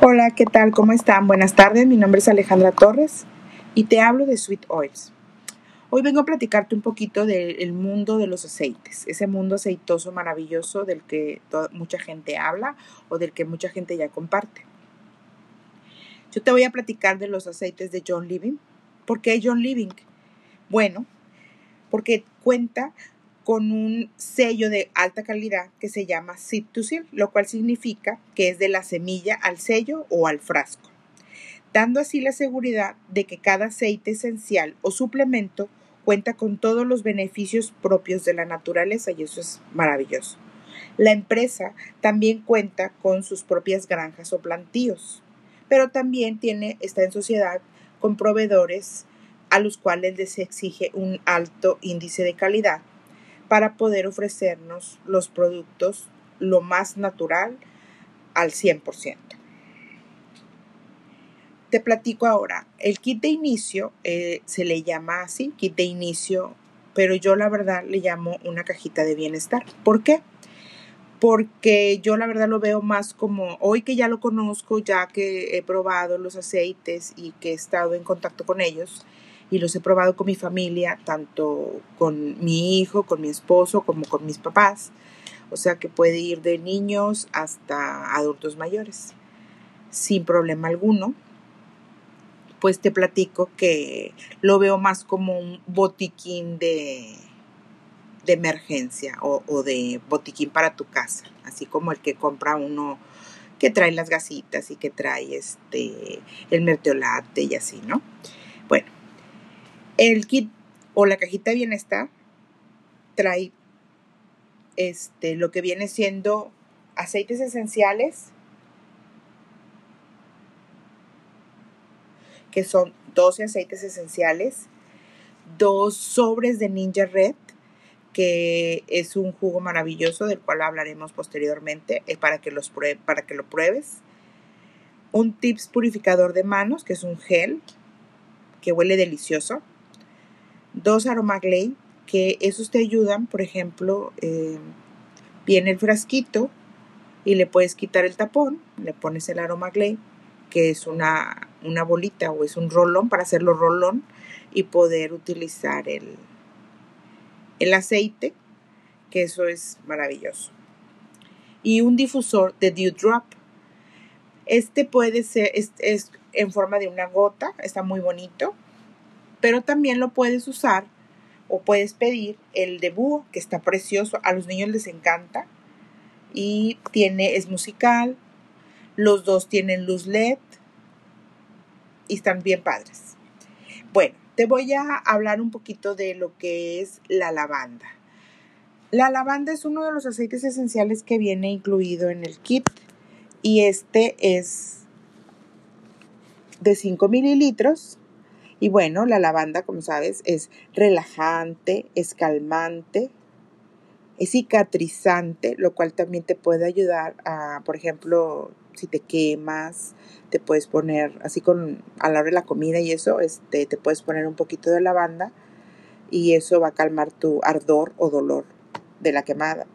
Hola, ¿qué tal? ¿Cómo están? Buenas tardes, mi nombre es Alejandra Torres y te hablo de Sweet Oils. Hoy vengo a platicarte un poquito del mundo de los aceites, ese mundo aceitoso maravilloso del que mucha gente habla o del que mucha gente ya comparte. Yo te voy a platicar de los aceites de John Living. ¿Por qué John Living? Bueno, porque cuenta con un sello de alta calidad que se llama Seed to Seal, lo cual significa que es de la semilla al sello o al frasco, dando así la seguridad de que cada aceite esencial o suplemento cuenta con todos los beneficios propios de la naturaleza y eso es maravilloso. La empresa también cuenta con sus propias granjas o plantíos, pero también tiene, está en sociedad con proveedores a los cuales les exige un alto índice de calidad para poder ofrecernos los productos lo más natural al 100%. Te platico ahora, el kit de inicio eh, se le llama así, kit de inicio, pero yo la verdad le llamo una cajita de bienestar. ¿Por qué? Porque yo la verdad lo veo más como, hoy que ya lo conozco, ya que he probado los aceites y que he estado en contacto con ellos, y los he probado con mi familia, tanto con mi hijo, con mi esposo, como con mis papás. O sea que puede ir de niños hasta adultos mayores, sin problema alguno. Pues te platico que lo veo más como un botiquín de, de emergencia o, o de botiquín para tu casa, así como el que compra uno que trae las gasitas y que trae este el merteolate y así, ¿no? El kit o la cajita de bienestar trae este, lo que viene siendo aceites esenciales, que son 12 aceites esenciales, dos sobres de Ninja Red, que es un jugo maravilloso del cual hablaremos posteriormente eh, para, que los para que lo pruebes. Un tips purificador de manos, que es un gel que huele delicioso dos aromaglay, que esos te ayudan, por ejemplo, eh, viene el frasquito y le puedes quitar el tapón, le pones el aromaglay, que es una, una bolita o es un rolón para hacerlo rolón y poder utilizar el, el aceite, que eso es maravilloso. Y un difusor de Dewdrop. Este puede ser, es en forma de una gota, está muy bonito pero también lo puedes usar o puedes pedir el de que está precioso, a los niños les encanta y tiene, es musical, los dos tienen luz LED y están bien padres. Bueno, te voy a hablar un poquito de lo que es la lavanda. La lavanda es uno de los aceites esenciales que viene incluido en el kit y este es de 5 mililitros y bueno, la lavanda, como sabes, es relajante, es calmante, es cicatrizante, lo cual también te puede ayudar a, por ejemplo, si te quemas, te puedes poner, así con, a la hora de la comida y eso, este, te puedes poner un poquito de lavanda y eso va a calmar tu ardor o dolor de la quemada.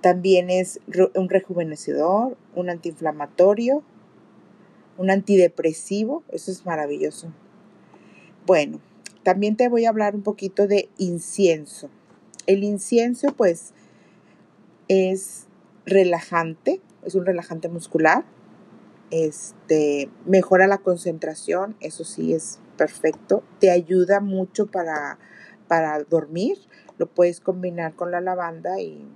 También es un rejuvenecedor, un antiinflamatorio, un antidepresivo, eso es maravilloso. Bueno, también te voy a hablar un poquito de incienso. El incienso pues es relajante, es un relajante muscular. Este mejora la concentración, eso sí es perfecto. Te ayuda mucho para, para dormir. Lo puedes combinar con la lavanda y,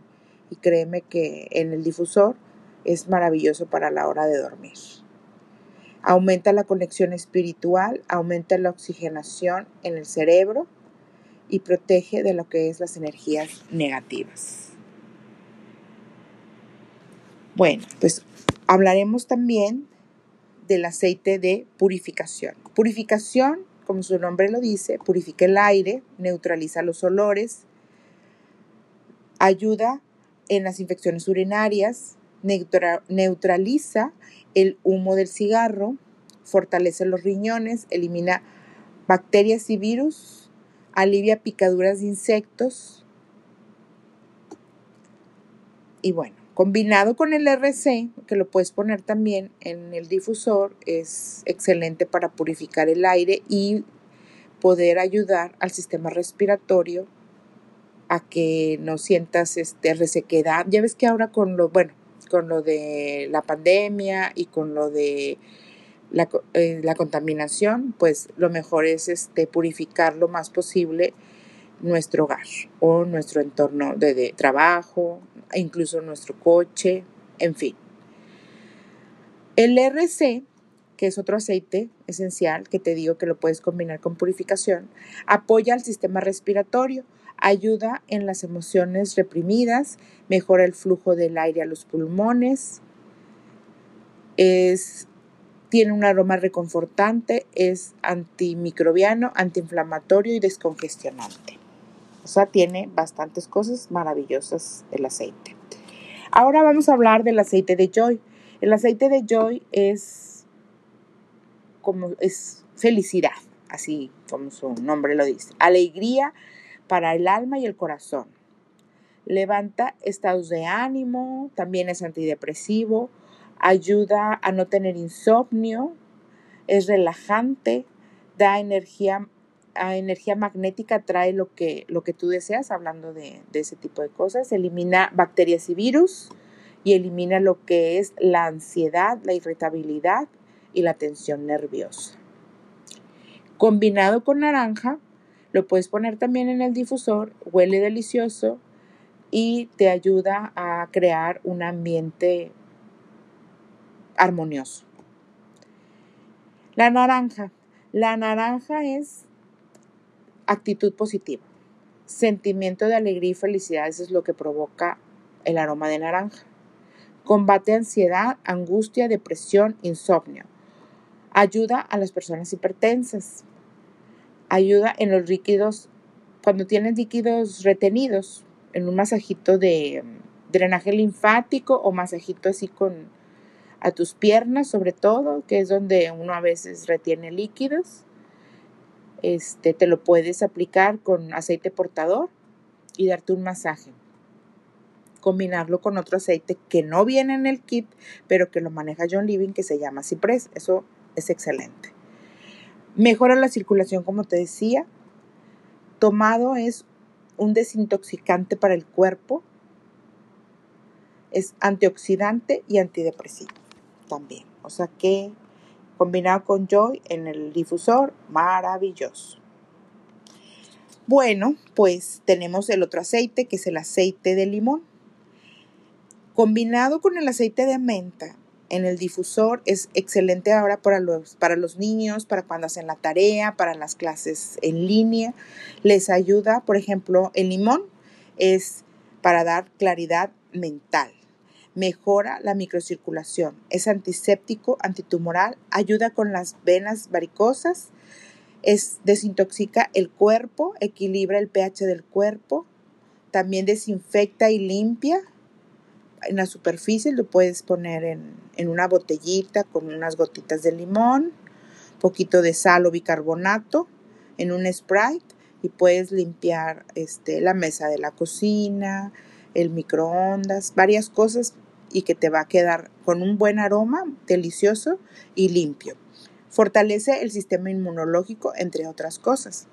y créeme que en el difusor es maravilloso para la hora de dormir aumenta la conexión espiritual, aumenta la oxigenación en el cerebro y protege de lo que es las energías negativas. Bueno, pues hablaremos también del aceite de purificación. Purificación, como su nombre lo dice, purifica el aire, neutraliza los olores, ayuda en las infecciones urinarias, neutraliza el humo del cigarro, fortalece los riñones, elimina bacterias y virus, alivia picaduras de insectos. Y bueno, Combinado con el RC, que lo puedes poner también en el difusor, es excelente para purificar el aire y poder ayudar al sistema respiratorio a que no sientas este resequedad. Ya ves que ahora con lo, bueno, con lo de la pandemia y con lo de la, eh, la contaminación, pues lo mejor es este purificar lo más posible nuestro hogar o nuestro entorno de, trabajo, incluso nuestro coche, en fin. El RC, que es otro aceite esencial que te digo que lo puedes combinar con purificación, apoya al sistema respiratorio, ayuda en las emociones reprimidas, mejora el flujo del aire a los pulmones, es, tiene un aroma reconfortante, es antimicrobiano, antiinflamatorio y descongestionante. O sea, tiene bastantes cosas maravillosas el aceite. Ahora vamos a hablar del aceite de Joy. El aceite de Joy es como es felicidad, así como su nombre lo dice. Alegría para el alma y el corazón. Levanta estados de ánimo, también es antidepresivo, ayuda a no tener insomnio, es relajante, da energía a energía magnética trae lo que, lo que tú deseas, hablando de, de, ese tipo de cosas, elimina bacterias y virus y elimina lo que es la ansiedad, la irritabilidad y la tensión nerviosa. Combinado con naranja, lo puedes poner también en el difusor, huele delicioso y te ayuda a crear un ambiente armonioso. La naranja. La naranja es actitud positiva, sentimiento de alegría y felicidad, eso es lo que provoca el aroma de naranja. Combate ansiedad, angustia, depresión, insomnio. Ayuda a las personas hipertensas. Ayuda en los líquidos, cuando tienes líquidos retenidos, en un masajito de mm, drenaje linfático o masajito así con a tus piernas sobre todo, que es donde uno a veces retiene líquidos este, te lo puedes aplicar con aceite portador y darte un masaje. Combinarlo con otro aceite que no viene en el kit, pero que lo maneja John Living, que se llama Ciprés. Eso es excelente. Mejora la circulación, como te decía. Tomado es un desintoxicante para el cuerpo. Es antioxidante y antidepresivo también. O sea que combinado con Joy en el difusor, maravilloso. Bueno, pues tenemos el otro aceite que es el aceite de limón. Combinado con el aceite de menta en el difusor es excelente ahora para los, para los niños, para cuando hacen la tarea, para las clases en línea. Les ayuda, por ejemplo, el limón es para dar claridad mental mejora la microcirculación, es antiséptico, antitumoral, ayuda con las venas varicosas, es, desintoxica el cuerpo, equilibra el pH del cuerpo, también desinfecta y limpia. En la superficie lo puedes poner en, en una botellita con unas gotitas de limón, poquito de sal o bicarbonato en un Sprite y puedes limpiar este, la mesa de la cocina, el microondas, varias cosas y que te va a quedar con un buen aroma, delicioso y limpio. Fortalece el sistema inmunológico, entre otras cosas.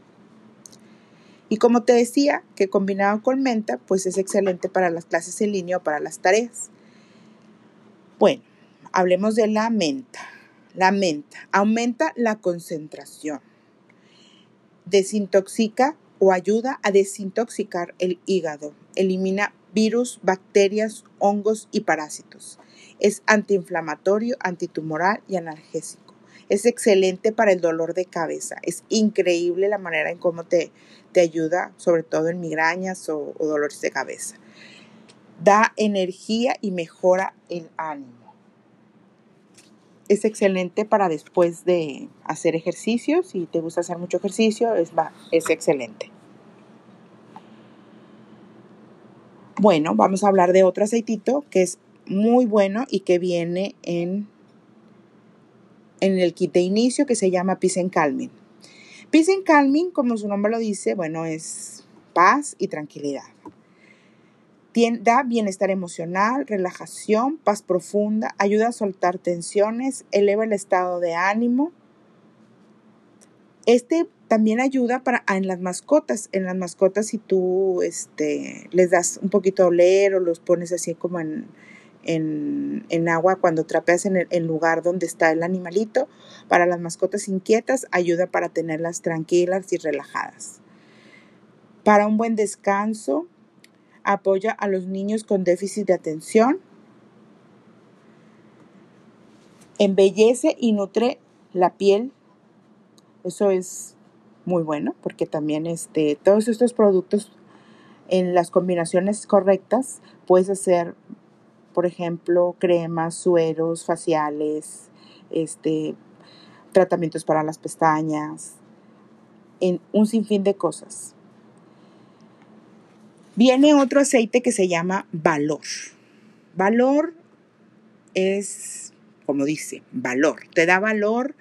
Y como te decía, que combinado con menta, pues es excelente para las clases en línea o para las tareas. Bueno, hablemos de la menta. La menta aumenta la concentración, desintoxica o ayuda a desintoxicar el hígado, elimina virus, bacterias, hongos y parásitos. Es antiinflamatorio, antitumoral y analgésico. Es excelente para el dolor de cabeza. Es increíble la manera en cómo te, te ayuda, sobre todo en migrañas o, dolores de cabeza. Da energía y mejora el ánimo. Es excelente para después de hacer ejercicio. Si te gusta hacer mucho ejercicio, es, es excelente. Bueno, vamos a hablar de otro aceitito que es muy bueno y que viene en, en el kit de inicio que se llama Peace and Calming. Peace and Calming, como su nombre lo dice, bueno, es paz y tranquilidad. da bienestar emocional, relajación, paz profunda, ayuda a soltar tensiones, eleva el estado de ánimo. Este también ayuda para en las mascotas. En las mascotas, si tú este, les das un poquito a oler o los pones así como en, en, agua cuando trapeas en el lugar donde está el animalito, para las mascotas inquietas ayuda para tenerlas tranquilas y relajadas. Para un buen descanso, apoya a los niños con déficit de atención, embellece y nutre la piel. Eso es muy bueno porque también este, todos estos productos en las combinaciones correctas puedes hacer, por ejemplo, cremas, sueros faciales, este, tratamientos para las pestañas, en un sinfín de cosas. Viene otro aceite que se llama valor. Valor es, como dice, valor. Te da valor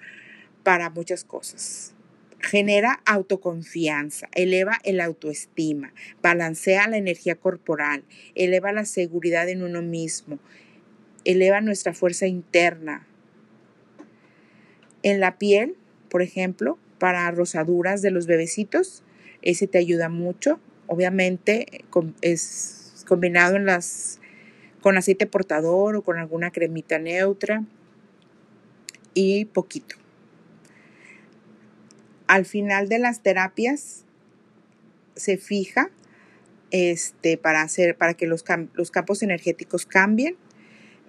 para muchas cosas. Genera autoconfianza, eleva el autoestima, balancea la energía corporal, eleva la seguridad en uno mismo, eleva nuestra fuerza interna. En la piel, por ejemplo, para rosaduras de los bebecitos, ese te ayuda mucho obviamente es combinado con aceite portador o con alguna cremita neutra y poquito. Al final de las terapias se fija este, para, hacer, para que los, los campos energéticos cambien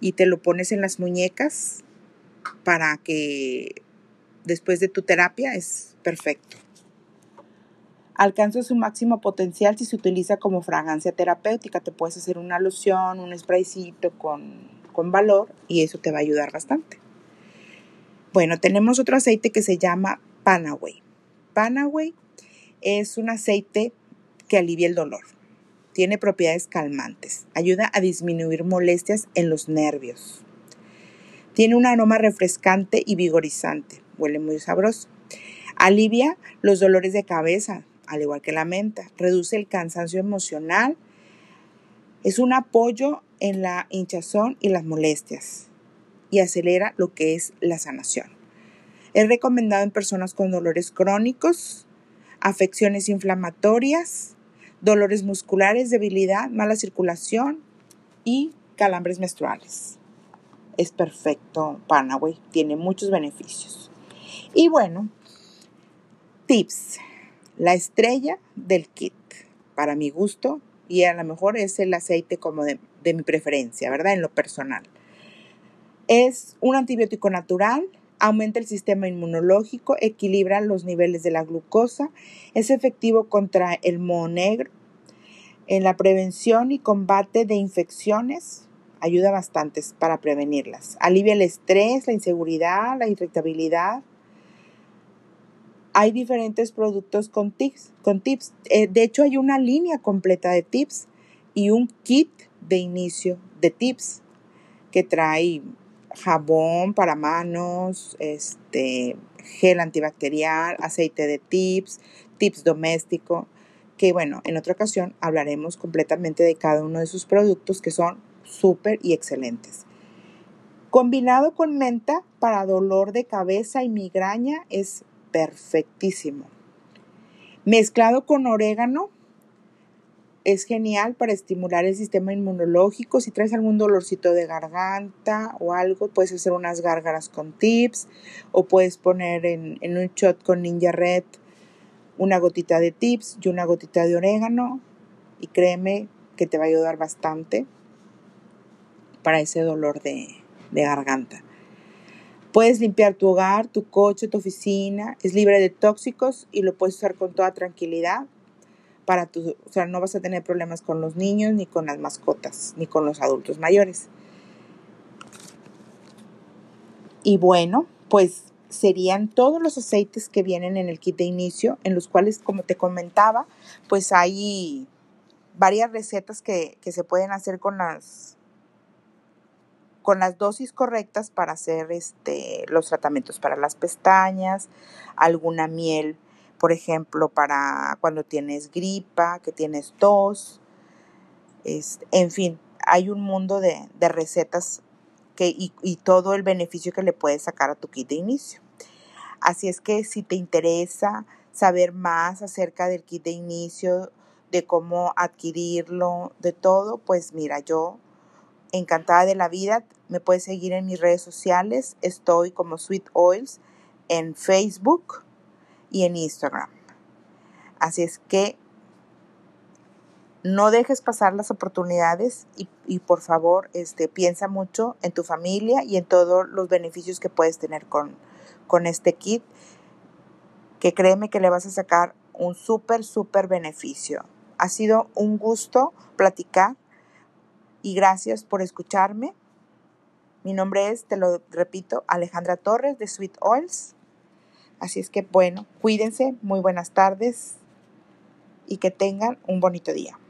y te lo pones en las muñecas para que después de tu terapia es perfecto alcanza su máximo potencial si se utiliza como fragancia terapéutica. Te puedes hacer una loción, un spraycito con, con valor y eso te va a ayudar bastante. Bueno, tenemos otro aceite que se llama Panaway. Panaway es un aceite que alivia el dolor. Tiene propiedades calmantes. Ayuda a disminuir molestias en los nervios. Tiene un aroma refrescante y vigorizante. Huele muy sabroso. Alivia los dolores de cabeza, al igual que la menta. Reduce el cansancio emocional. Es un apoyo en la hinchazón y las molestias y acelera lo que es la sanación. Es recomendado en personas con dolores crónicos, afecciones inflamatorias, dolores musculares, debilidad, mala circulación y calambres menstruales. Es perfecto Panaway, tiene muchos beneficios. Y bueno, tips la estrella del kit, para mi gusto, y a lo mejor es el aceite como de, mi preferencia, ¿verdad? En lo personal. Es un antibiótico natural, aumenta el sistema inmunológico, equilibra los niveles de la glucosa, es efectivo contra el moho negro, en la prevención y combate de infecciones, ayuda bastante para prevenirlas. Alivia el estrés, la inseguridad, la irritabilidad, hay diferentes productos con tips. Con tips. Eh, de hecho, hay una línea completa de tips y un kit de inicio de tips que trae jabón para manos, este, gel antibacterial, aceite de tips, tips doméstico, que bueno, en otra ocasión hablaremos completamente de cada uno de sus productos que son súper y excelentes. Combinado con menta para dolor de cabeza y migraña es perfectísimo. Mezclado con orégano, es genial para estimular el sistema inmunológico. Si traes algún dolorcito de garganta o algo, puedes hacer unas gárgaras con tips o puedes poner en, en, un shot con Ninja Red una gotita de tips y una gotita de orégano y créeme que te va a ayudar bastante para ese dolor de, de garganta. Puedes limpiar tu hogar, tu coche, tu oficina, es libre de tóxicos y lo puedes usar con toda tranquilidad. Para tu, o sea, no vas a tener problemas con los niños, ni con las mascotas, ni con los adultos mayores. Y bueno, pues serían todos los aceites que vienen en el kit de inicio, en los cuales, como te comentaba, pues hay varias recetas que, que se pueden hacer con las con las dosis correctas para hacer este, los tratamientos para las pestañas, alguna miel, por ejemplo, para cuando tienes gripa, que tienes tos, Este, en fin, hay un mundo de, de recetas que, y, y todo el beneficio que le puedes sacar a tu kit de inicio. Así es que si te interesa saber más acerca del kit de inicio, de cómo adquirirlo, de todo, pues mira, yo encantada de la vida, me puedes seguir en mis redes sociales, estoy como Sweet Oils en Facebook y en Instagram. Así es que no dejes pasar las oportunidades y, por favor este, piensa mucho en tu familia y en todos los beneficios que puedes tener con, con este kit, que créeme que le vas a sacar un súper, súper beneficio. Ha sido un gusto platicar y gracias por escucharme. Mi nombre es, te lo repito, Alejandra Torres de Sweet Oils. Así es que bueno, cuídense, muy buenas tardes y que tengan un bonito día.